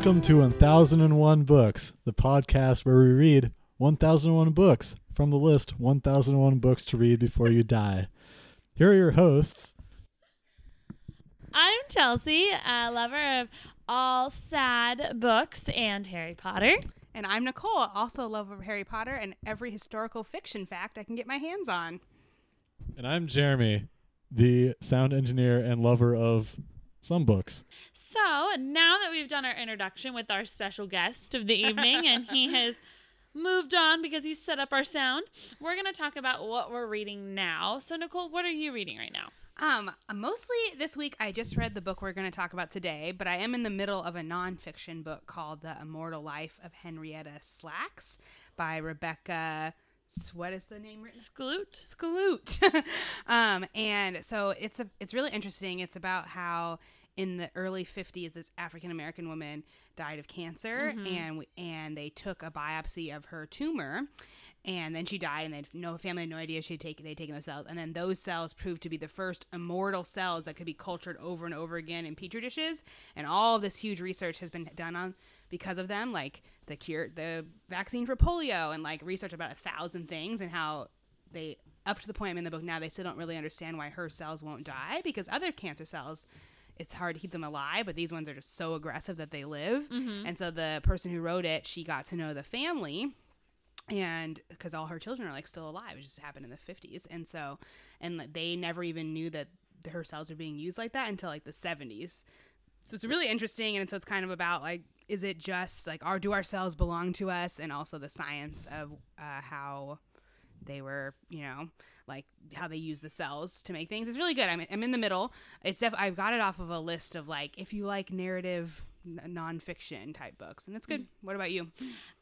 Welcome to 1001 Books, the podcast where we read 1001 books from the list 1001 books to read before you die. Here are your hosts. I'm Chelsea, a lover of all sad books and Harry Potter. And I'm Nicole, also a lover of Harry Potter and every historical fiction fact I can get my hands on. And I'm Jeremy, the sound engineer and lover of some books. So now that we've done our introduction with our special guest of the evening and he has moved on because he set up our sound, we're going to talk about what we're reading now. So, Nicole, what are you reading right now? Um, mostly this week I just read the book we're going to talk about today, but I am in the middle of a nonfiction book called The Immortal Life of Henrietta Lacks by Rebecca. What is the name written? Skloot. Skloot. um, and so it's a it's really interesting. It's about how in the early 50s this African American woman died of cancer Mm-hmm. and we, and they took a biopsy of her tumor and then she died and they no family had no idea she had taken they'd taken those cells and then those cells proved to be the first immortal cells that could be cultured over and over again in petri dishes and all of this huge research has been done on because of them like the cure the vaccine for polio and like research about a thousand things and how they up to the point I'm in the book now they still don't really understand why her cells won't die because other cancer cells it's hard to keep them alive but these ones are just so aggressive that they live. Mm-hmm. And so the person who wrote it she got to know the family and because all her children are like still alive. It just happened in the 50s and so and like, they never even knew that her cells are being used like that until like the 70s so it's really interesting and so it's kind of about like is it just like our do our cells belong to us and also the science of uh, how they were you know like how they use the cells to make things? It's really good. I'm, I'm in the middle. It's def- i've got it off of a list of like if you like narrative n- nonfiction type books and it's good. What about you?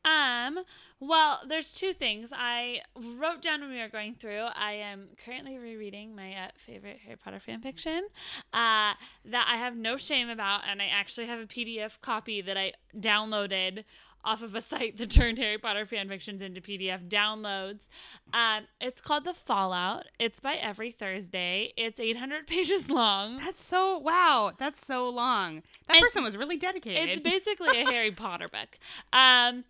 Um, well, there's two things. I wrote down when we were going through. I am currently rereading my uh, favorite Harry Potter fan fiction uh, that I have no shame about, and I actually have a PDF copy that I downloaded off of a site that turned Harry Potter fan fictions into PDF downloads. Um, it's called The Fallout. It's by Every Thursday. It's 800 pages long. That's so wow. That's so long. That It's- person was really dedicated. It's basically a Harry Potter book. Um,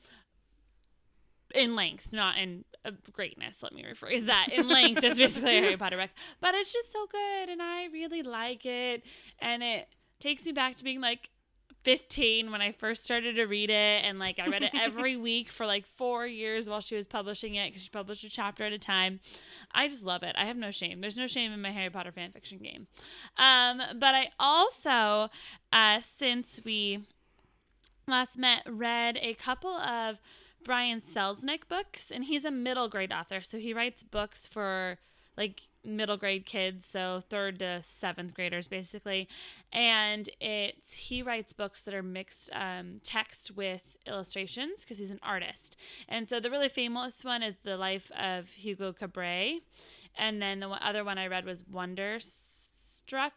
in length, not in uh, greatness. Let me rephrase that. In length, it's basically a Harry Potter book, but it's just so good, and I really like it. And it takes me back to being like 15 when I first started to read it, and like I read it every week for like four years while she was publishing it because she published a chapter at a time. I just love it. I have no shame. There's no shame in my Harry Potter fan fiction game. Um, but I also, uh, since we last met, read a couple of Brian Selznick books, and he's a middle grade author. So he writes books for like middle grade kids, so third to seventh graders basically. And it's he writes books that are mixed um, text with illustrations because he's an artist. And so the really famous one is the life of Hugo Cabret, and then the other one I read was Wonderstruck.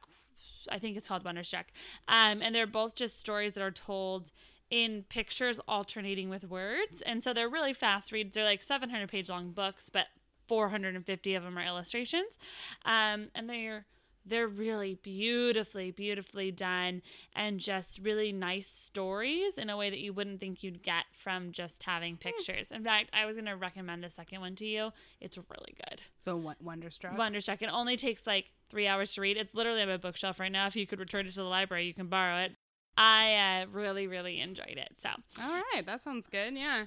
I think it's called Wonderstruck. Um, and they're both just stories that are told in pictures alternating with words. And so they're really fast reads. They're like 700 page long books, but 450 of them are illustrations. Um, and they're they're really beautifully beautifully done and just really nice stories in a way that you wouldn't think you'd get from just having pictures. In fact, I was going to recommend the second one to you. It's really good. the Won- Wonderstruck. Wonderstruck. It only takes like three hours to read. It's literally on my bookshelf right now. If you could return it to the library, you can borrow it. I uh, really, really enjoyed it. So, All right, that sounds good. Yeah.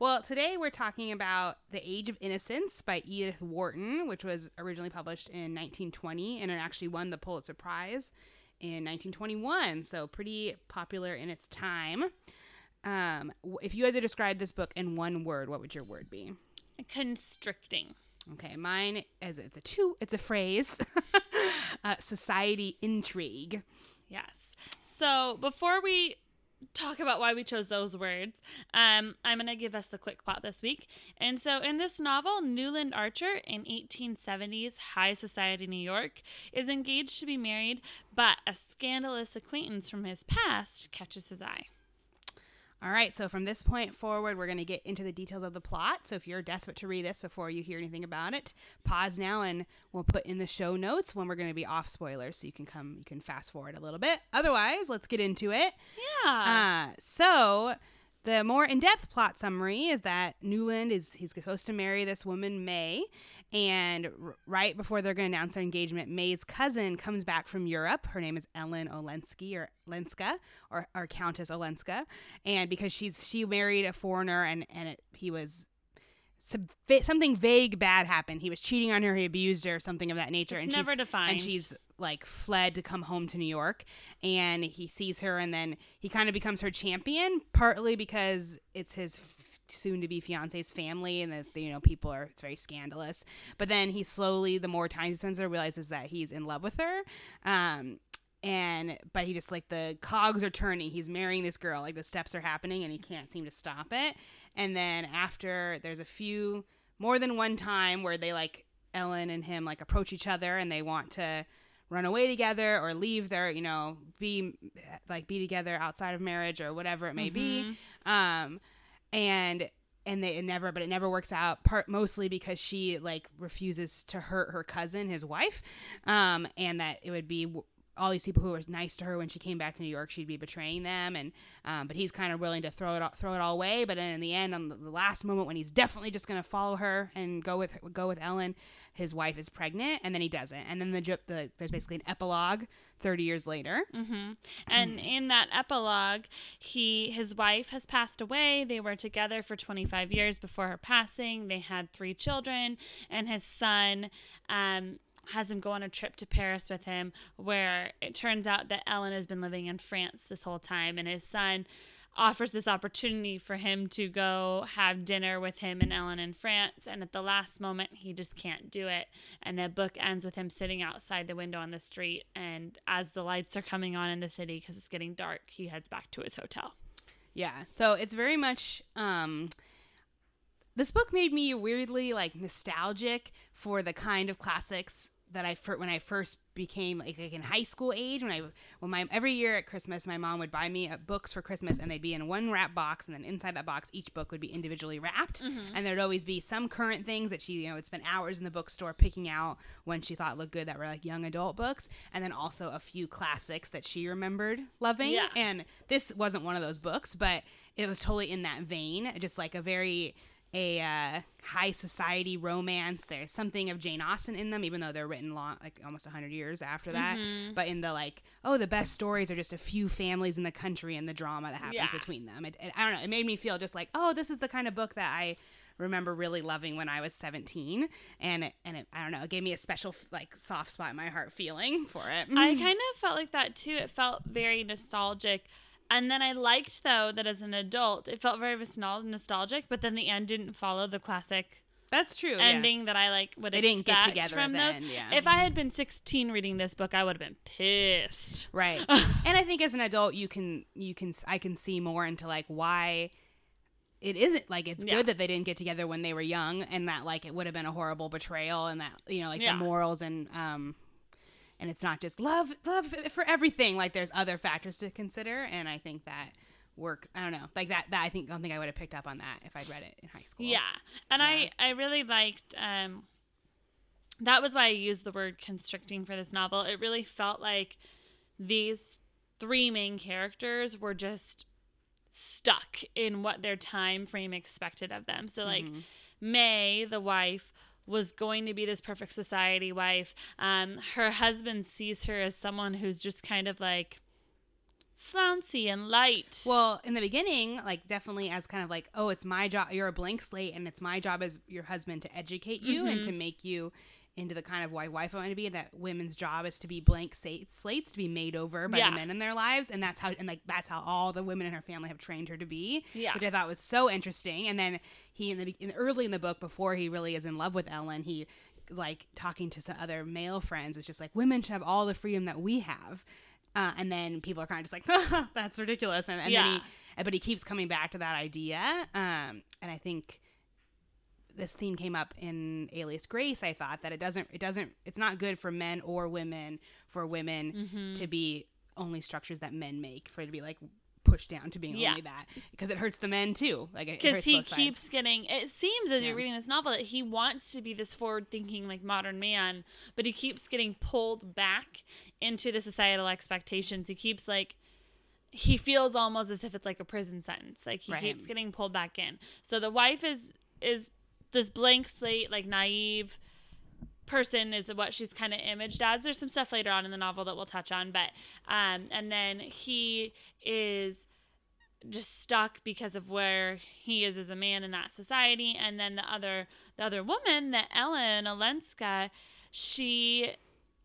Well, today we're talking about The Age of Innocence by Edith Wharton, which was originally published in 1920 and it actually won the Pulitzer Prize in 1921. So, pretty popular in its time. Um, if you had to describe this book in one word, what would your word be? constricting. Okay, mine is it's a two, it's a phrase. uh, society intrigue. Yes. So, before we talk about why we chose those words, um, I'm going to give us the quick plot this week. And so, in this novel, Newland Archer in 1870s high society New York is engaged to be married, but a scandalous acquaintance from his past catches his eye. All right, so from this point forward, we're going to get into the details of the plot. So if you're desperate to read this before you hear anything about it, pause now and we'll put in the show notes when we're going to be off spoilers so you can come you can fast forward a little bit. Otherwise, let's get into it. Yeah. Uh, so the more in-depth plot summary is that Newland is he's supposed to marry this woman May, and r- right before they're going to announce their engagement, May's cousin comes back from Europe. Her name is Ellen Olensky or Lenska or, or Countess Olenska, and because she's she married a foreigner and and it, he was. Some, something vague bad happened. He was cheating on her. He abused her, something of that nature. It's and never she's, defined. And she's like fled to come home to New York and he sees her and then he kind of becomes her champion partly because it's his soon to be fiance's family and that you know people are it's very scandalous. But then he slowly the more time he spends there realizes that he's in love with her. Um and but he just like the cogs are turning. He's marrying this girl. Like the steps are happening and he can't seem to stop it. And then after there's a few more than one time where they like ellen and him like approach each other and they want to run away together or leave their you know be like be together outside of marriage or whatever it may be. Um and and they it never but it never works out part mostly because she like refuses to hurt her cousin his wife um and that it would be all these people who were nice to her when she came back to New York, she'd be betraying them, and um, but he's kind of willing to throw it all, throw it all away. But then in the end, on the, last moment when he's definitely just going to follow her and go with go with Ellen, his wife is pregnant, and then he doesn't, and then the, the there's basically an epilogue thirty years later. hmm And in that epilogue, he his wife has passed away. They were together for 25 years before her passing. They had three children, and his son um, has him go on a trip to Paris with him, where it turns out that Ellen has been living in France this whole time, and his son offers this opportunity for him to go have dinner with him and Ellen in France and at the last moment he just can't do it and the book ends with him sitting outside the window on the street and as the lights are coming on in the city because it's getting dark he heads back to his hotel Yeah. So it's very much um this book made me weirdly like nostalgic for the kind of classics that I fir- when I first became like, like in high school age when I when my every year at Christmas my mom would buy me uh, books for Christmas and they'd be in one wrap box and then inside that box each book would be individually wrapped. And there'd always be some current things that she you know would spend hours in the bookstore picking out when she thought looked good that were like young adult books and then also a few classics that she remembered loving. Yeah. and this wasn't one of those books but it was totally in that vein just like a very a uh, high society romance. There's something of Jane Austen in them, even though they're written long, like almost 100 years after that. Mm-hmm. But in the like, oh, the best stories are just a few families in the country and the drama that happens Yeah. between them. It, it- I don't know. It made me feel just like, oh, this is the kind of book that I remember really loving when I was 17, and it, and it, I don't know, it gave me a special like soft spot in my heart feeling for it. I kind of felt like that too. It felt very nostalgic. And then I liked though that as an adult, it felt very nostalgic, but then the end didn't follow the classic That's true. yeah. ending that I like would They didn't get together from those. end, yeah. If I had been 16 reading this book, I would have been pissed. right and i think as an adult you can you can i can see more into like why it isn't like it's Yeah. good that they didn't get together when they were young and that like it would have been a horrible betrayal and that you know like Yeah. the morals and um and it's not just love love for everything like there's other factors to consider and i think that works i don't know like that that i think I don't think i would have picked up on that if i'd read it in high school Yeah. And I I really liked um that was why I used the word constricting for this novel. It really felt like these three main characters were just stuck in what their time frame expected of them. So like May, the wife, was going to be this perfect society wife. Um, her husband sees her as someone who's just kind of like flouncy and light. Well, in the beginning, like definitely as kind of like, oh, it's my job. You're a blank slate, and it's my job as your husband to educate you and Mm-hmm. to make you into the kind of white wife I want to be. That women's job is to be blank slates to be made over by Yeah. the men in their lives, and that's how and like that's how all the women in her family have trained her to be. Yeah. which I thought was so interesting. And then he in the in, early in the book, before he really is in love with Ellen, he like talking to some other male friends. It's just like women should have all the freedom that we have. Uh, and then people are kind of just like, that's ridiculous. And, and then Yeah. he, but he keeps coming back to that idea. Um, and I think this theme came up in Alias Grace. I thought that it doesn't, it doesn't, it's not good for men or women for women Mm-hmm. to be only structures that men make for it to be like pushed down to being Yeah. only that because it hurts the men too. Like because he keeps getting it seems as Yeah. you're reading this novel that he wants to be this forward thinking like modern man but he keeps getting pulled back into the societal expectations he keeps like he feels almost as if it's like a prison sentence like he Right. keeps getting pulled back in so the wife is is this blank slate like naive person is what she's kind of imaged as. There's some stuff later on in the novel that we'll touch on, but um, and then he is just stuck because of where he is as a man in that society, and then the other the other woman, that Ellen Olenska, she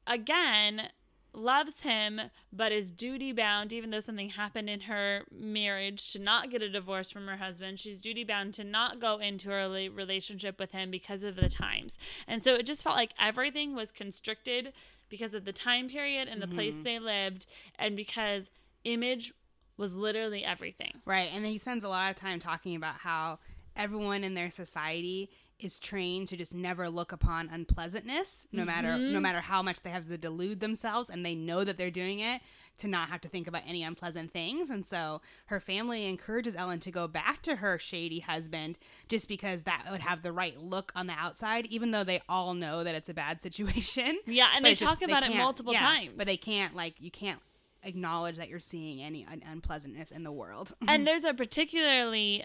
again loves him but is duty bound even though something happened in her marriage to not get a divorce from her husband. She's duty bound to not go into a relationship with him because of the times. And so it just felt like everything was constricted because of the time period and the mm-hmm. place they lived and because image was literally everything. Right. And then he spends a lot of time talking about how everyone in their society is trained to just never look upon unpleasantness, no matter Mm-hmm. no matter how much they have to delude themselves and they know that they're doing it to not have to think about any unpleasant things. And so her family encourages Ellen to go back to her shady husband just because that would have the right look on the outside, even though they all know that it's a bad situation. Yeah, and But they it's just- talk about it multiple yeah, times. But they can't like you can't acknowledge that you're seeing any un- unpleasantness in the world. and there's a particularly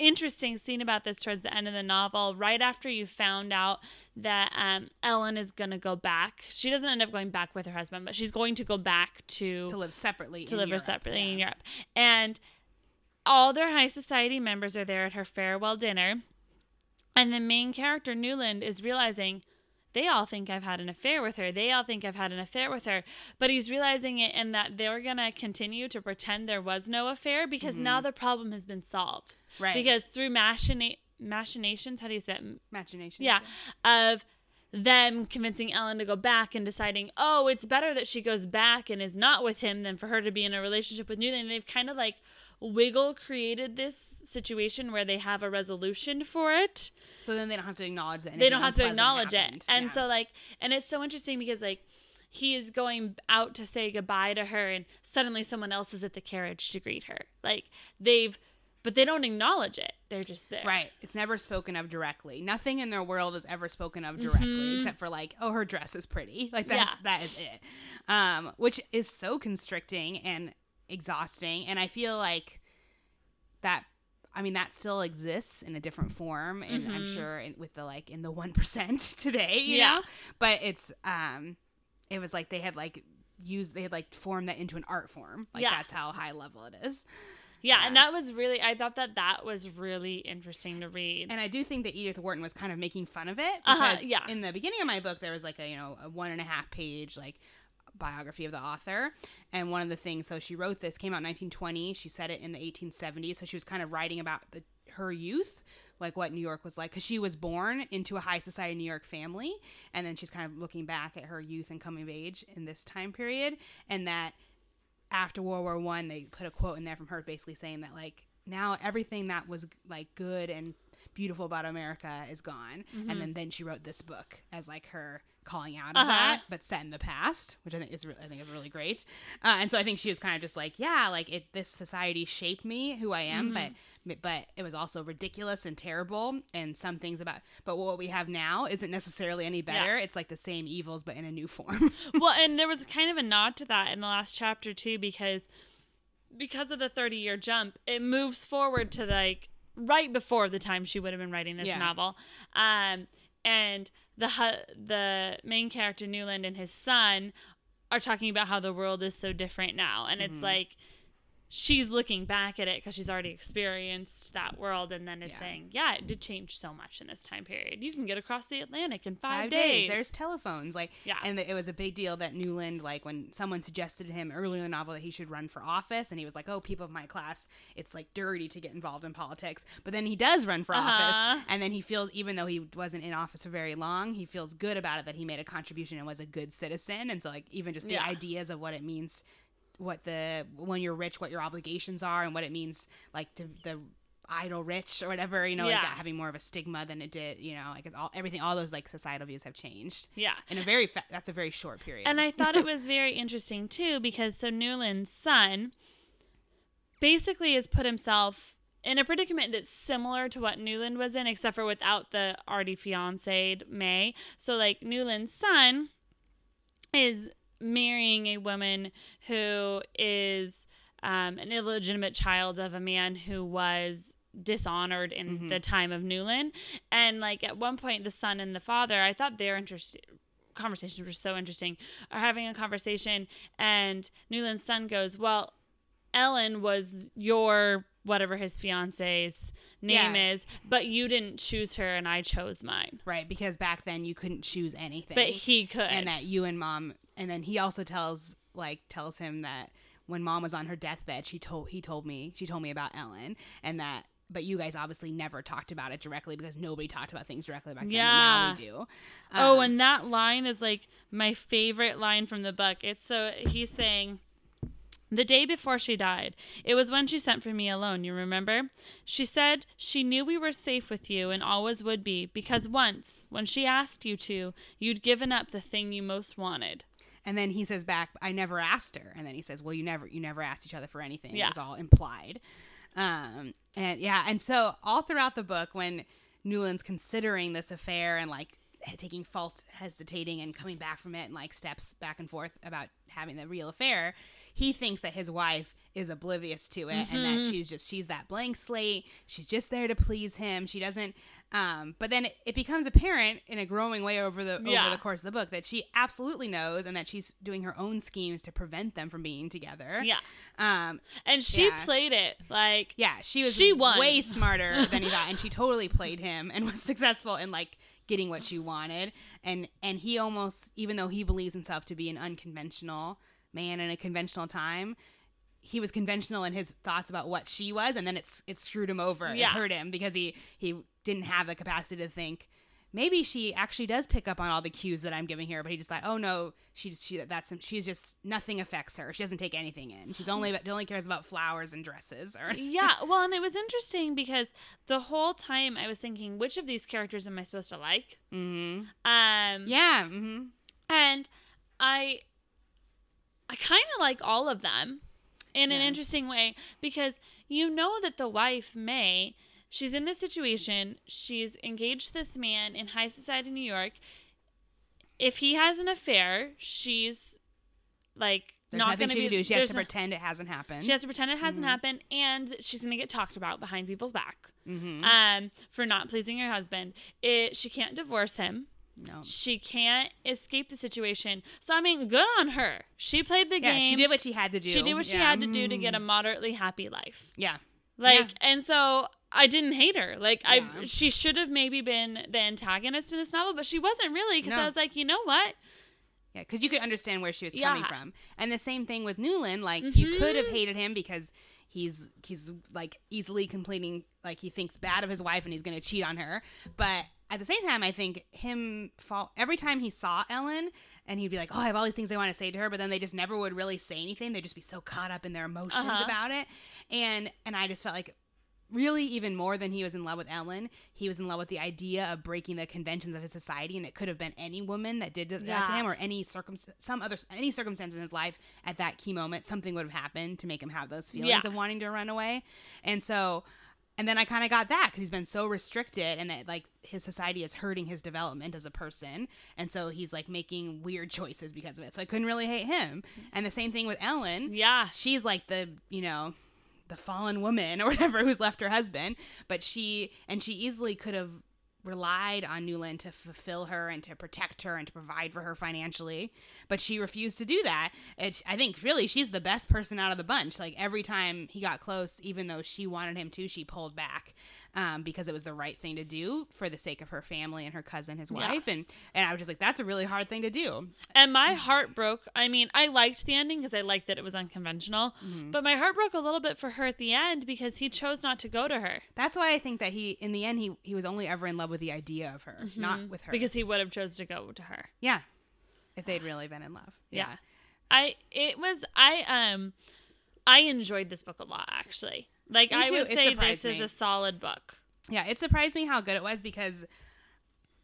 interesting scene about this towards the end of the novel right after you found out that um, ellen is going to go back she doesn't end up going back with her husband but she's going to go back to to live separately to live Europe, separately yeah. in Europe. And all their high society members are there at her farewell dinner. And the main character, Newland, is realizing they all think I've had an affair with her. They all think I've had an affair with her. But he's realizing it and that they're going to continue to pretend there was no affair because now the problem has been solved. Mm-hmm. Right. Because through machina- machinations, how do you say it? imagination Yeah, of them convincing Ellen to go back and deciding, oh, it's better that she goes back and is not with him than for her to be in a relationship with Newland. They've kind of like wiggle created this situation where they have a resolution for it. So then they don't have to acknowledge that They don't have to acknowledge happened. it. And Yeah. so like and it's so interesting because like he is going out to say goodbye to her and suddenly someone else is at the carriage to greet her. Like they've but they don't acknowledge it. They're just there. right it's never spoken of directly nothing in their world is ever spoken of directly Mhm. except for like oh her dress is pretty like Yeah. that's that is it um which is so constricting and exhausting and i feel like that I mean that still exists in a different form, and I'm Mhm. sure in, with the like in the one percent today, you Yeah. know. But it's um, it was like they had like used they had like formed that into an art form. Like Yeah. that's how high level it is. Yeah, and that was really I thought that that was really interesting to read. And I do think that Edith Wharton was kind of making fun of it Uh-huh, because yeah. in the beginning of my book there was like a you know a one and a half page like biography of the author. And one of the things so she wrote this came out in 1920 she said it in the 1870s so she was kind of writing about the, her youth like what New York was like because she was born into a high society New York family. And then she's kind of looking back at her youth and coming of age in this time period. And that after World War One, they put a quote in there from her basically saying that like now everything that was like good and beautiful about America is gone, and mm-hmm. then then she wrote this book as like her calling out of Uh-huh. that, but set in the past, which I think is I think is really great. Uh, and so I think she was kind of just like, yeah, like it this society shaped me who I am, but but it was also ridiculous and terrible, and some things about but what we have now isn't necessarily any better. It's like the same evils, but in a new form. well, and there was kind of a nod to that in the last chapter too, because because of the thirty year jump, it moves forward to like right before the time she would have been writing this Yeah. novel. Um, and the the main character Newland and his son are talking about how the world is so different now, and Mm-hmm. it's like she's looking back at it because she's already experienced that world and then is Yeah. saying yeah it did change so much in this time period you can get across the atlantic in five, days. There's telephones, like Yeah. and it was a big deal that Newland, like when someone suggested to him earlier in the novel that he should run for office, and he was like, "Oh, people of my class, it's like dirty to get involved in politics." But then he does run for Uh-huh. office, and then he feels, even though he wasn't in office for very long, he feels good about it that he made a contribution and was a good citizen, and so like even just the Yeah. ideas of what it means, what the when you're rich, what your obligations are, and what it means like to the idle rich or whatever you know like that having more of a stigma than it did you know like all everything all those like societal views have changed. Yeah. In a very fa- that's a very short period. And I thought it was very interesting too because so Newland's son basically has put himself in a predicament that's similar to what Newland was in, except for without the already fiancéed May. So, like, Newland's son is marrying a woman who is um, an illegitimate child of a man who was dishonored in Mhm. the time of Newland. And, like, at one point, the son and the father, I thought their interesting conversations were so interesting, are having a conversation, and Newland's son goes, Well, Ellen was your whatever his fiance's name Yeah. is, but you didn't choose her and I chose mine. Right, because back then you couldn't choose anything. But he could. and that you and mom and then he also tells like tells him that when mom was on her deathbed, she told he told me she told me about Ellen and that but you guys obviously never talked about it directly because nobody talked about things directly back then. Yeah. Now we do. oh, Um, and that line is like my favorite line from the book. It's so he's saying the day before she died, it was when she sent for me alone, you remember? She said she knew we were safe with you and always would be because once, when she asked you to, you'd given up the thing you most wanted. And then he says back, "I never asked her." And then he says, "Well, you never, you never asked each other for anything. Yeah. It was all implied." Um, and yeah, and so all throughout the book, when Newland's considering this affair and like taking fault, hesitating, and coming back from it, and like steps back and forth about having the real affair, he thinks that his wife is oblivious to it and that she's just she's that blank slate. She's just there to please him. She doesn't. Um, but then it, it becomes apparent in a growing way over the Yeah. over the course of the book that she absolutely knows and that she's doing her own schemes to prevent them from being together. Yeah. Um, And she Yeah. played it like yeah, she was She won. way smarter than he thought, and she totally played him and was successful in like getting what she wanted. And and he almost, even though he believes himself to be an unconventional man in a conventional time, he was conventional in his thoughts about what she was, and then it's it screwed him over. Yeah. It hurt him because he he didn't have the capacity to think. Maybe she actually does pick up on all the cues that I'm giving her, but he just like, oh no, she she that's she's just nothing affects her. She doesn't take anything in. She's only she only cares about flowers and dresses. Or yeah, well, and it was interesting because the whole time I was thinking, which of these characters am I supposed to like? mm-hmm. Um, yeah, mm-hmm. and I, I kind of like all of them in an interesting way because you know that the wife May, she's in this situation. She's engaged to this man in high society New York. If he has an affair, she's like There's not nothing going she be. can do. She has to no- pretend it hasn't happened. She has to pretend it hasn't Mhm. happened, and she's going to get talked about behind people's back mm-hmm. um, for not pleasing her husband. It, she can't divorce him. no. She can't escape the situation. So I mean, good on her. She played the Yeah, game. she did what she had to do. She did what she had to do to get a Mm. moderately happy life. Yeah. Like, Yeah. and so I didn't hate her. Like, I she should have maybe been the antagonist in this novel, but she wasn't really because No. I was like, you know what? Yeah, because you could understand where she was Yeah. coming from, and the same thing with Newland. Like you could have Mhm. hated him because he's he's like easily complaining, like he thinks bad of his wife and he's going to cheat on her. But at the same time, I think him fall every time he saw Ellen, and he'd be like, "Oh, I have all these things I want to say to her," but then they just never would really say anything. They'd just be so caught up in their emotions Uh-huh. about it, and and I just felt like really even more than he was in love with Ellen, he was in love with the idea of breaking the conventions of his society, and it could have been any woman that did that to him, or any circum some other any circumstance in his life at that key moment, something would have happened to make him have those feelings Yeah. of wanting to run away, and so. And then I kind of got that because he's been so restricted, and that like his society is hurting his development as a person, and so he's like making weird choices because of it. So I couldn't really hate him. And the same thing with Ellen Yeah. she's like the you know the fallen woman or whatever who's left her husband but she and she easily could have relied on Newland to fulfill her and to protect her and to provide for her financially but she refused to do that. And I think really she's the best person out of the bunch. Like every time he got close even though she wanted him to she pulled back um, because it was the right thing to do for the sake of her family and her cousin his Yeah. wife and and I was just like that's a really hard thing to do And my heart broke. I mean, I liked the ending because I liked that it was unconventional, Mm-hmm. but my heart broke a little bit for her at the end because he chose not to go to her. That's why I think that he, in the end, he he was only ever in love with the idea of her, not with her. Mm-hmm. Because he would have chose to go to her. yeah, if they'd really been in love. Yeah. I it was I um I enjoyed this book a lot actually. Like Me I too. would It say this is a solid book. yeah. It surprised me how good it was because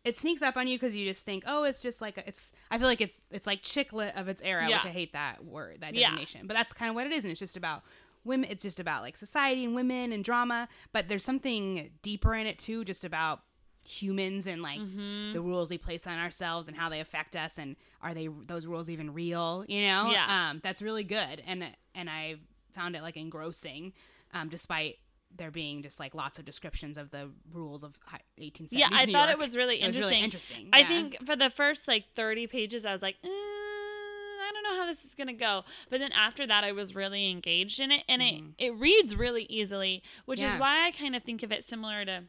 it sneaks up on you because you just think, oh, it's just like a, it's. I feel like it's it's like chick lit of its era, Yeah. which I hate that word, that Yeah. designation. But that's kind of what it is, and it's just about women. It's just about like society and women and drama, but there's something deeper in it too, just about humans and like Mm-hmm. the rules we place on ourselves and how they affect us and are they those rules even real you know Yeah. um that's really good and and i found it like engrossing um despite there being just like lots of descriptions of the rules of hi- 1870s yeah, I New thought York. it was really It was interesting. really interesting I yeah. think for the first like 30 pages, I was like, eh, I don't know how this is gonna go. But then after that, I was really engaged in it, and it it reads really easily, which is Mm-hmm. Why I kind of think of it similar to.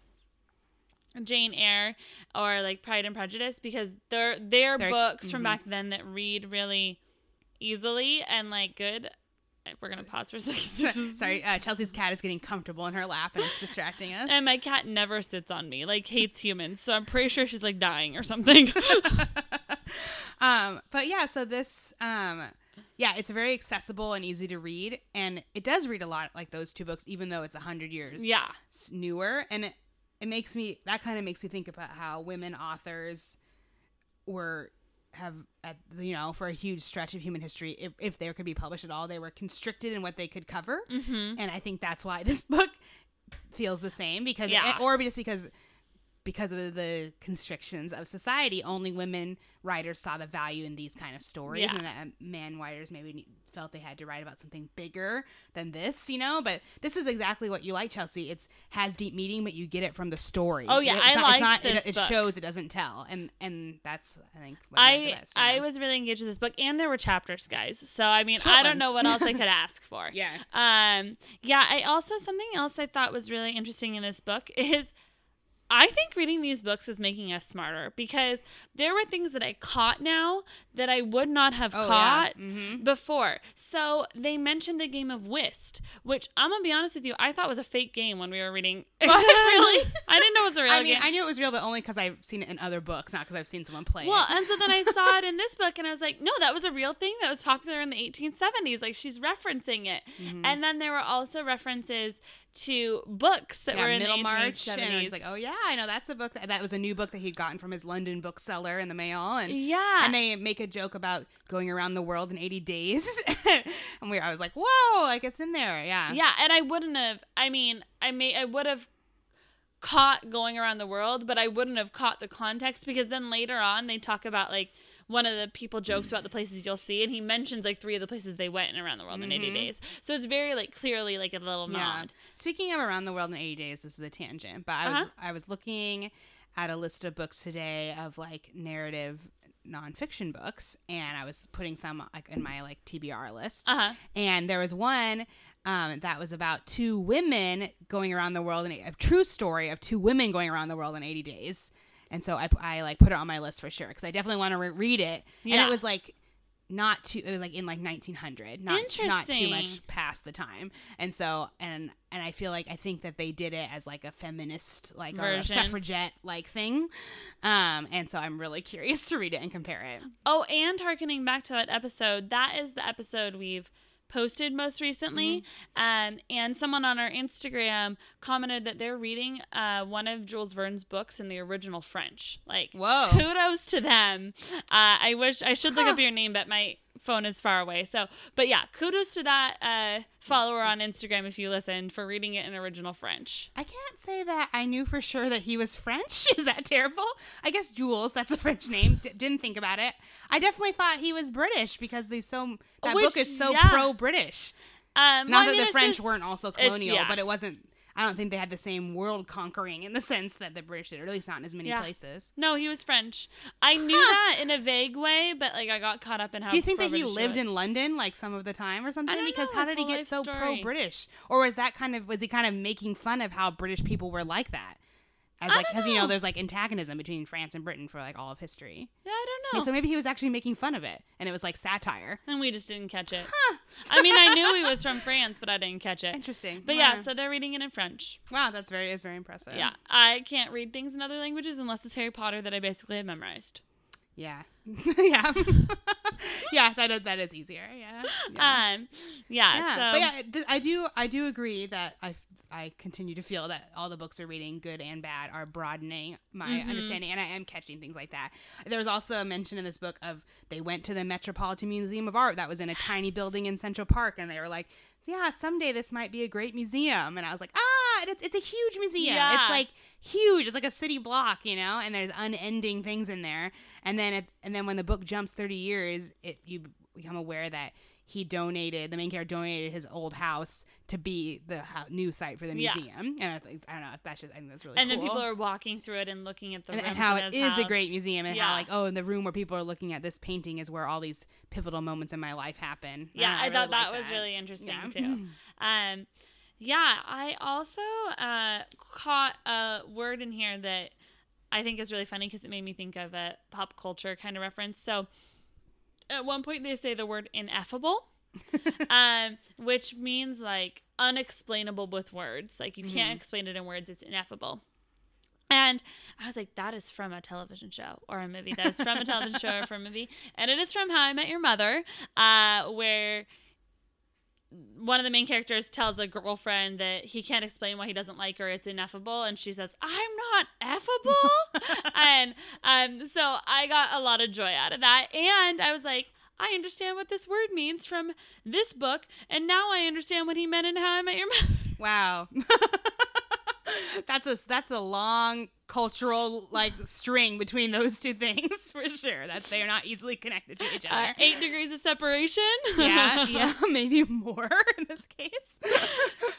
Jane Eyre or like Pride and Prejudice because they're they're, They're- books from mhm. back then that read really easily and like good. We're gonna pause for a second. Sorry uh, chelsea's cat is getting comfortable in her lap and it's distracting us And my cat never sits on me, like hates humans. So I'm pretty sure she's like dying or something. um but yeah so this um yeah it's very accessible and easy to read and it does read a lot like those two books even though it's a hundred years yeah. newer and it, it makes me that kind of makes me think about how women authors were have at you know for a huge stretch of human history if, if there could be published at all they were constricted in what they could cover Mm-hmm. and i think that's why this book feels the same because Yeah. or just because because of the constrictions of society only women writers saw the value in these kind of stories Yeah. and that um, man writers maybe felt they had to write about something bigger than this you know but this is exactly what you like chelsea it's has deep meaning but you get it from the story Oh, yeah, it's I not, liked it's not, this it, it shows it doesn't tell and and that's i think what you the I best, I was really engaged with this book, and there were chapters, guys. So I mean, Short I don't know what else I could ask for. yeah Um. Yeah. I also something else I thought was really interesting in this book is. I think reading these books is making us smarter because there were things that I caught now that I would not have Oh, yeah. caught Mhm. before. So they mentioned the game of whist, which I'm gonna be honest with you, I thought was a fake game when we were reading. Really? I didn't know it was a real I mean, game. I knew it was real, but only because I've seen it in other books, not because I've seen someone play Well, it. and so then I saw it in this book, and I was like, no, that was a real thing that was popular in the 1870s. Like she's referencing it, Mm-hmm. and then there were also references to books that yeah, were in Middlemarch, the 1870s. and I was like, oh yeah, I know that's a book. That, that was a new book that he'd gotten from his London bookseller in the mail, and yeah, and they make a joke about going around the world in 80 days, and we, I was like, whoa, like it's in there, yeah, yeah, and I wouldn't have. I mean, I may, I would have caught going around the world, but I wouldn't have caught the context because then later on they talk about like. One of the people jokes about the places you'll see, and he mentions like three of the places they went in around the world in 80 days. So it's very like clearly like a little Yeah. nod. Speaking of around the world in 80 days, this is a tangent, but I was Uh-huh. I was looking at a list of books today of like narrative nonfiction books, and I was putting some like in my like TBR list, Uh huh. and there was one um, that was about two women going around the world and a true story of two women going around the world in 80 days. And so I, I like put it on my list for sure because I definitely want to re- read it. Yeah. And it was like not too it was like in like 1900 not not too much past the time and so and and i feel like i think that they did it as like a feminist like or a Version. suffragette like thing um and so i'm really curious to read it and compare it Oh, and harkening back to that episode, that is the episode we've posted most recently. Mm-hmm. Um, and someone on our Instagram commented that they're reading uh, one of Jules Verne's books in the original French. Like, Whoa. kudos to them. Uh, I wish I should look Huh. up your name, but my phone is far away. So, but yeah, kudos to that uh, follower on Instagram if you listened for reading it in original French. I can't say that I knew for sure that he was French. Is that terrible? I guess Jules, that's a French name. D- didn't think about it. I definitely thought he was British because they so that Which, book is so yeah. pro-British. Um, well, Not I that mean, the French just- weren't also colonial, yeah. but it wasn't. I don't think they had the same world conquering in the sense that the British did, or at least not in as many Yeah. places. No, he was French. I knew that in a vague way, but like I got caught up in how. Do you think that he lived in London like some of the time or something? don't Because how did he get so pro-British? Or was that kind of was he kind of making fun of how British people were like that? As like because you know there's like antagonism between France and Britain for like all of history. Yeah, I don't And know. so maybe he was actually making fun of it, and it was like satire. and we just didn't catch it. I mean, I knew he was from France, but I didn't catch it. Interesting. But yeah, Wow. so they're reading it in French. wow, that's very is very impressive. Yeah, I can't read things in other languages unless it's Harry Potter that I basically have memorized. yeah, yeah, yeah. That is, that is easier. Yeah, yeah. Um, yeah. Yeah, so but yeah, th- I do I do agree that I I continue to feel that all the books we're reading, good and bad, are broadening my Mhm. understanding, and I am catching things like that. There was also a mention in this book of they went to the Metropolitan Museum of Art that was in a tiny building in Central Park, and they were like, "Yeah, someday this might be a great museum." And I was like, "Ah, it's, it's a huge museum. Yeah. It's like huge. It's like a city block, you know, and there's unending things in there." And then, it, and then when the book jumps thirty years, it you become aware that he donated the main character donated his old house to be the ho- new site for the Yeah. museum and I, think, I don't know if that's just I think that's really and cool. then people are walking through it and looking at the and, and how it is is a great museum and Yeah. how like oh in the room where people are looking at this painting is where all these pivotal moments in my life happen Yeah, I, really thought that like was really interesting Yeah. too. Um, yeah, I also uh, caught a word in here that I think is really funny because it made me think of a pop culture kind of reference. So at one point they say the word ineffable, um, which means like unexplainable with words. Like you can't Mhm. explain it in words, it's ineffable. And I was like, that is from a television show or a movie. That is from a television show or from a movie. And it is from How I Met Your Mother, uh, where one of the main characters tells the girlfriend that he can't explain why he doesn't like her. It's ineffable. And she says, I'm not effable. and um, so I got a lot of joy out of that. And I was like, I understand what this word means from this book. And now I understand what he meant in How I Met Your Mother. wow that's a that's a long cultural like string between those two things for sure that's they are not easily connected to each Uh, other eight degrees of separation. yeah yeah maybe more in this case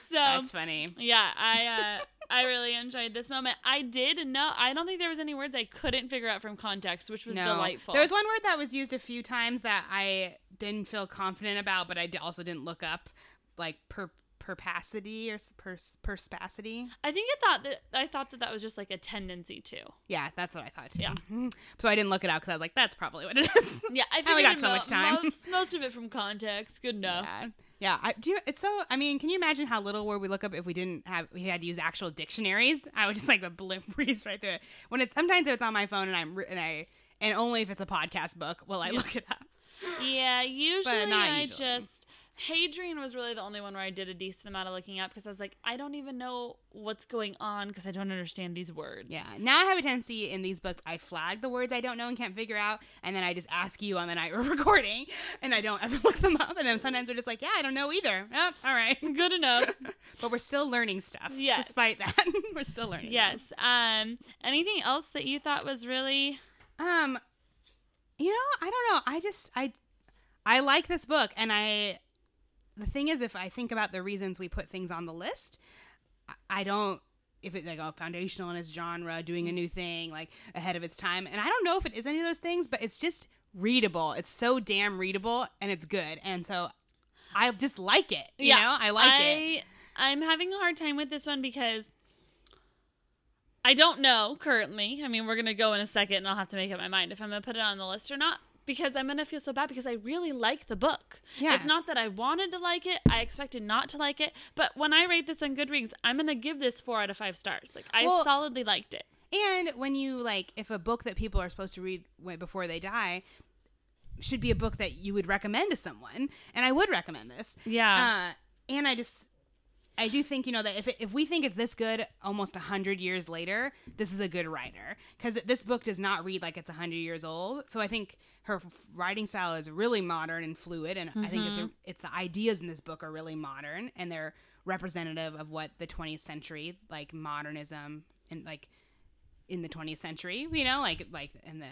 So that's funny yeah, I uh, I really enjoyed this moment. I did know. I don't think there was any words I couldn't figure out from context, which was No. delightful. There was one word that was used a few times that I didn't feel confident about, but I also didn't look up, like per perpacity or pers- perspacity. I think I thought that I thought that that was just like a tendency too. Yeah, that's what I thought too. Yeah. So I didn't look it up because I was like, that's probably what it is. Yeah, I, only got so mo- much time. Most, most of it from context. Good enough. Yeah. Yeah, I do. You, it's so. I mean, can you imagine how little word we look up if we didn't have we had to use actual dictionaries? I would just like a blimp breeze right through it. When it's sometimes if it's on my phone and I'm and I and only if it's a podcast book will I look it up. Yeah, usually I usually. just Hadrian was really the only one where I did a decent amount of looking up because I was like, I don't even know what's going on because I don't understand these words. Yeah. Now I have a tendency in these books, I flag the words I don't know and can't figure out, and then I just ask you on the night we're recording, and I don't ever look them up. And then sometimes we're just like, yeah, I don't know either. Oh, all right. Good enough. but we're still learning stuff. Yes. Despite that, we're still learning. yes. Um. Anything else that you thought was really? Um, you know, I don't know. I just I I like this book, and I the thing is, if I think about the reasons we put things on the list, I, don't. If it's like oh, foundational in its genre, doing a new mm-hmm. thing, like ahead of its time, and I don't know if it is any of those things, but it's just readable. It's so damn readable, and it's good, and so I just like it. You know, I like I, it. I'm having a hard time with this one because I don't know currently. I mean, we're gonna go in a second, and I'll have to make up my mind if I'm gonna put it on the list or not. Because I'm gonna feel so bad because I really like the book. Yeah. It's not that I wanted to like it; I expected not to like it. But when I rate this on Goodreads, I'm gonna give this four out of five stars. Like I Well- solidly liked it. And when you like, if a book that people are supposed to read before they die should be a book that you would recommend to someone, and I would recommend this. Yeah. Uh, and I just, I do think you know that if it, if we think it's this good, almost a hundred years later, this is a good writer because this book does not read like it's a hundred years old. So I think her f- writing style is really modern and fluid, and I think it's a, it's the ideas in this book are really modern and they're representative of what the 20th century like modernism and like in the 20th century you know like like in the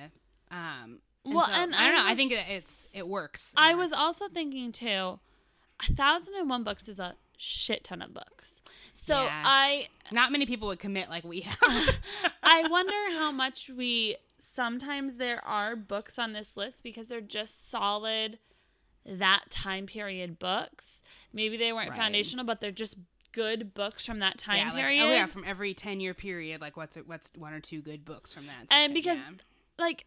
um and Well, so, and I don't know. I I think it, it's it works. I was also thinking too, a thousand and one books is a shit ton of books. So Yeah. I not many people would commit like we have. I wonder how much we sometimes there are books on this list because they're just solid that time period books. Maybe they weren't Right. foundational, but they're just good books from that time yeah, like, period. oh yeah, from every ten year period, like what's what's one or two good books from that? and because yeah. like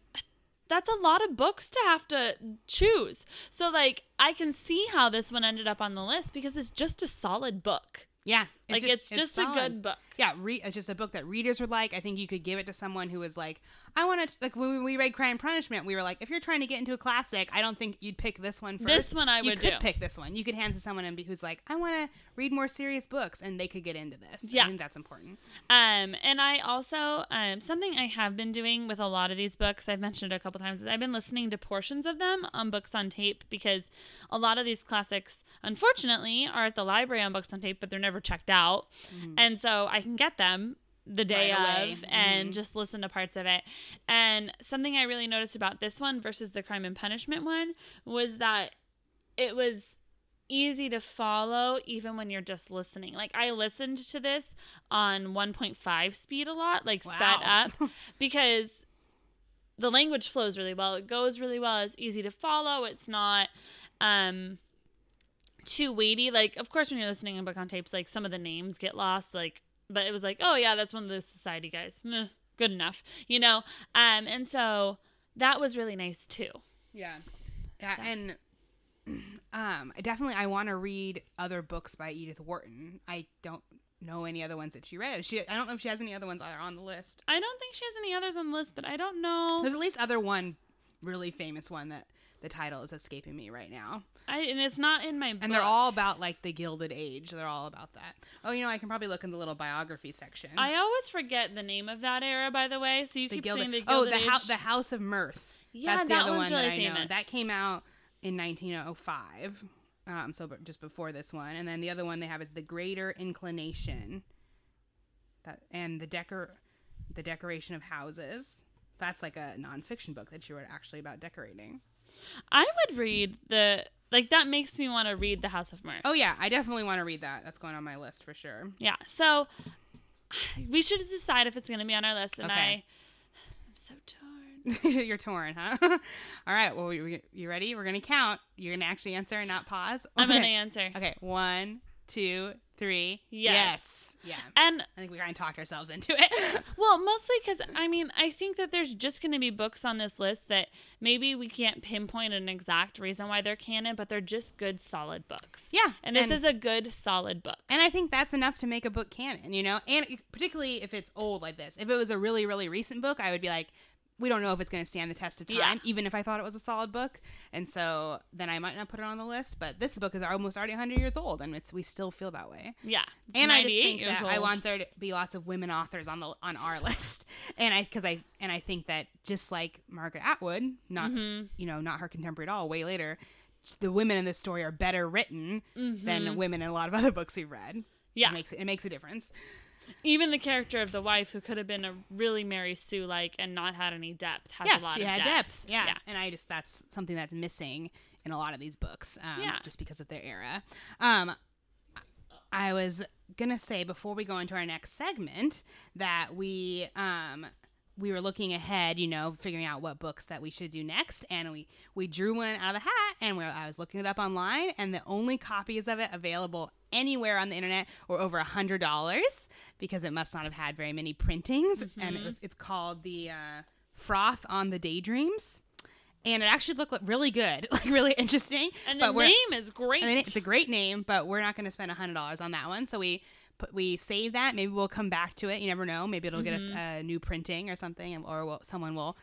that's a lot of books to have to choose. So like I can see how this one ended up on the list because it's just a solid book. yeah, Like it's just, a good book. Yeah, re- it's just a book that readers would like. I think you could give it to someone who was like, I want to like when we read Crime and Punishment, we were like, if you're trying to get into a classic, I don't think you'd pick this one first. This one I you would could do. pick this one. You could hand to someone and be who's like, I want to read more serious books, and they could get into this. Yeah. I think that's important. Um, and I also um, something I have been doing with a lot of these books. I've mentioned it a couple times. Is I've been listening to portions of them on books on tape because a lot of these classics, unfortunately, are at the library on books on tape, but they're never checked out, and so I can get them the day Mm-hmm. Right of and Mhm. just listen to parts of it. And something I really noticed about this one versus the Crime and Punishment one was that it was easy to follow even when you're just listening. Like I listened to this on 1.5 speed a lot, like sped up because the language flows really well. It goes really well. It's easy to follow. It's not um too weighty. Like of course when you're listening to a book on tapes like some of the names get lost like but it was like, "Oh yeah, that's one of the society guys." Meh, good enough. You know? Um and so that was really nice too. Yeah. Yeah, So- and um, I definitely I want to read other books by Edith Wharton. I don't know any other ones that she read. She I don't know if she has any other ones that are on the list. I don't think she has any others on the list, but I don't know. There's at least other one really famous one that the title is escaping me right now. I and it's not in my book. And they're all about like the Gilded Age. They're all about that. Oh, you know, I can probably look in the little biography section. I always forget the name of that era, by the way. So you the keep Gilded, saying the oh, Gilded the Age. house, the House of Mirth. Yeah, That's the that other one's one that really I know. famous. That came out in 1905. Um, so just before this one, and then the other one they have is the Greater Inclination. That and the decor, the decoration of houses. That's like a nonfiction book that you wrote actually about decorating. I would read the like that makes me want to read the House of Mirth. Oh yeah, I definitely want to read that. That's going on my list for sure. Yeah. So we should decide if it's going to be on our list, and Okay. I, I'm so torn. You're torn, huh? All right. Well, you, you ready? We're gonna count. You're gonna actually answer and not pause. I'm going to answer. Okay, one, two, three. Yes. Yeah. And I think we kind of talked ourselves into it. well, mostly because I mean, I think that there's just going to be books on this list that maybe we can't pinpoint an exact reason why they're canon, but they're just good, solid books. yeah. And this is a good, solid book. And I think that's enough to make a book canon, you know? And particularly if it's old like this. If it was a really, really recent book, I would be like, we don't know if it's going to stand the test of time, Yeah. even if I thought it was a solid book. And so then I might not put it on the list. But this book is almost already 100 years old, and it's we still feel that way. Yeah. And I just think that old. I want there to be lots of women authors on the on our list, and I because I and I think that just like Margaret Atwood, not Mm-hmm. you know not her contemporary at all, way later, the women in this story are better written than women in a lot of other books we've read. Mm-hmm. Yeah. it makes it makes a difference. Even the character of the wife, who could have been a really Mary Sue like and not had any depth, has yeah, a lot she of had depth. depth. Yeah. yeah. and I just that's something that's missing in a lot of these books. Um, Yeah. just because of their era. Um, I was gonna say before we go into our next segment that we um we were looking ahead, you know, figuring out what books that we should do next, and we we drew one out of the hat, and we I was looking it up online, and the only copies of it available anywhere on the internet were over a hundred dollars because it must not have had very many printings, and it was, it's called the uh, Froth on the Daydreams. And it actually looked like really good, like really interesting. And but the name is great. and it's a great name, but we're not going to spend a hundred dollars on that one. So we put we save that. Maybe we'll come back to it. You never know. Maybe it'll get us mm-hmm. a new printing or something, and- or we'll, someone will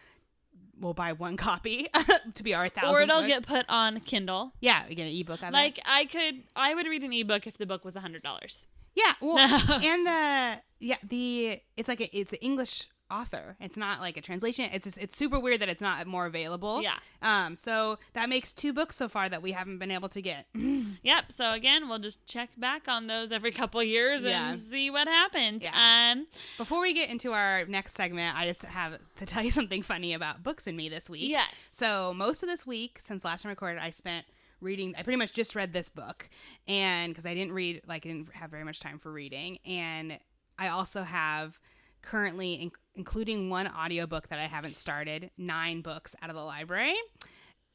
will buy one copy to be our thousand. or it'll book. get put on Kindle. yeah, we get an ebook. Of it. Like I could, I would read an ebook if the book was a hundred dollars. yeah, well, and the yeah the it's like a, it's an English author. It's not like a translation. It's just, it's super weird that it's not more available. Yeah. Um. So that makes two books so far that we haven't been able to get. Yep. So again, we'll just check back on those every couple years Yeah. and see what happens. Yeah. Um. Before we get into our next segment, I just have to tell you something funny about books and me this week. Yes. So most of this week, since last time I recorded, I spent reading. I pretty much just read this book, and because I didn't read, like, I didn't have very much time for reading, and I also have currently, in- including one audiobook that I haven't started, nine books out of the library.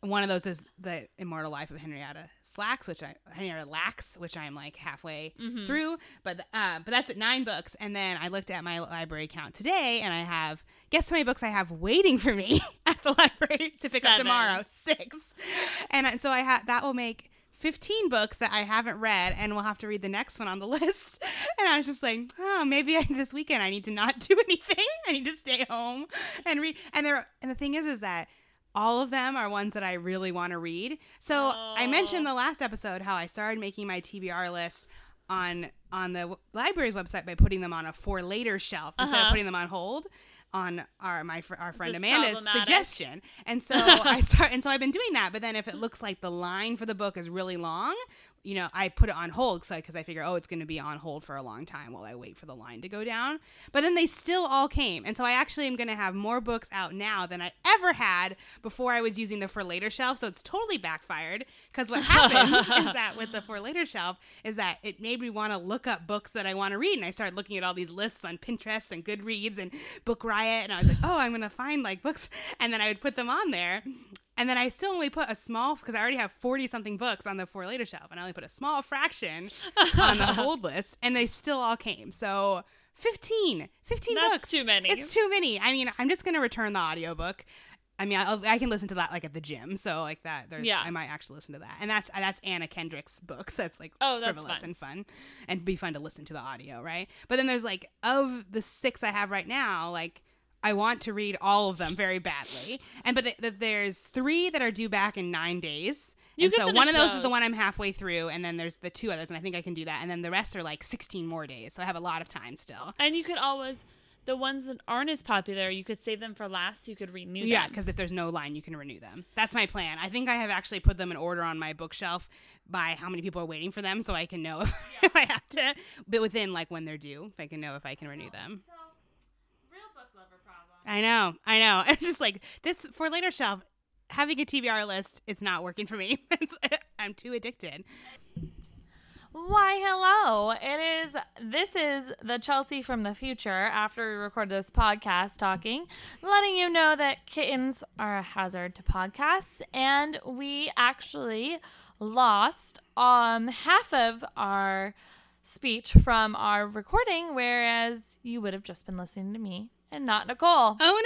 One of those is the Immortal Life of Henrietta Slacks, which I Henrietta Lacks, which I'm like halfway through. But uh, but that's at nine books. And then I looked at my library count today, and I have guess how many books I have waiting for me at the library to pick up tomorrow? Six. And so I have that will make 15 books that I haven't read, and we'll have to read the next one on the list. And I was just like, oh, maybe I, this weekend I need to not do anything. I need to stay home and read. And there, and the thing is, is that all of them are ones that I really want to read. So I mentioned Oh. the last episode how I started making my TBR list on on the w- library's website by putting them on a for later shelf instead of Uh-huh. putting them on hold on our my fr- our friend Amanda's suggestion. And so I start and so I've been doing that. But then if it looks like the line for the book is really long, you know, I put it on hold because I figure, oh, it's going to be on hold for a long time while I wait for the line to go down. But then they still all came, and so I actually am going to have more books out now than I ever had before I was using the for later shelf. So it's totally backfired because what happens is that with the for later shelf is that it made me want to look up books that I want to read, and I started looking at all these lists on Pinterest and Goodreads and Book Riot, and I was like, oh, I'm going to find like books, and then I would put them on there. And then I still only put a small because I already have forty something books on the for later shelf, and I only put a small fraction on the hold list, and they still all came. So 15, 15 That's books. too many. It's too many. I mean, I'm just gonna return the audiobook. I mean, I'll, I can listen to that like at the gym, so like that. Yeah. I might actually listen to that, and that's that's Anna Kendrick's books. That's like Oh, that's frivolous fun. and fun, and be fun to listen to the audio, right? But then there's like of the six I have right now, like I want to read all of them very badly, and but th- th- there's three that are due back in nine days. You and so one of finish those is the one I'm halfway through, and then there's the two others, and I think I can do that. And then the rest are like 16 more days, so I have a lot of time still. And you could always, the ones that aren't as popular, you could save them for last. So you could renew Yeah, them. because if there's no line, you can renew them. That's my plan. I think I have actually put them in order on my bookshelf by how many people are waiting for them, so I can know if, if I have to, but within like when they're due, if I can know if I can renew them. So, real book lover problem. I know, I know. I'm just like this for later shelf. Having a TBR list, it's not working for me. I'm too addicted. Why, hello. It is, this is the Chelsea from the future after we record this podcast talking, letting you know that kittens are a hazard to podcasts. And we actually lost um, half of our speech from our recording, whereas you would have just been listening to me and not Nicole. Oh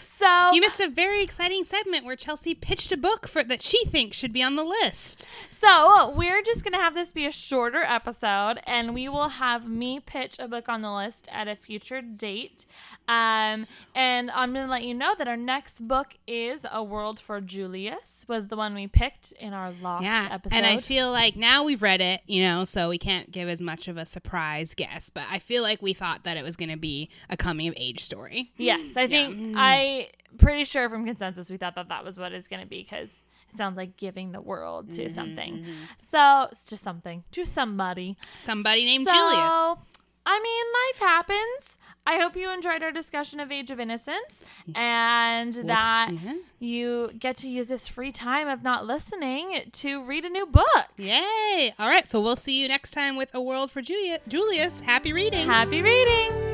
So, you missed a very exciting segment where Chelsea pitched a book for that she thinks should be on the list. So we're just gonna have this be a shorter episode, and we will have me pitch a book on the list at a future date. Um, and I'm gonna let you know that our next book is A World for Julius, was the one we picked in our last episode. And I feel like now we've read it, you know, so we can't give as much of a surprise guess, but I feel like we thought that it was going to be a coming of age story. yes, I think mm. I pretty sure from consensus we thought that that was what it's gonna be because. It sounds like giving the world to mm-hmm, something. Mm-hmm. So it's just something to somebody. Somebody named So, Julius. I mean, life happens. I hope you enjoyed our discussion of Age of Innocence and that you get to use this free time of not listening to read a new book. Yay! All right, so we'll see you next time with A World for Julia- Julius. Happy reading. Happy reading!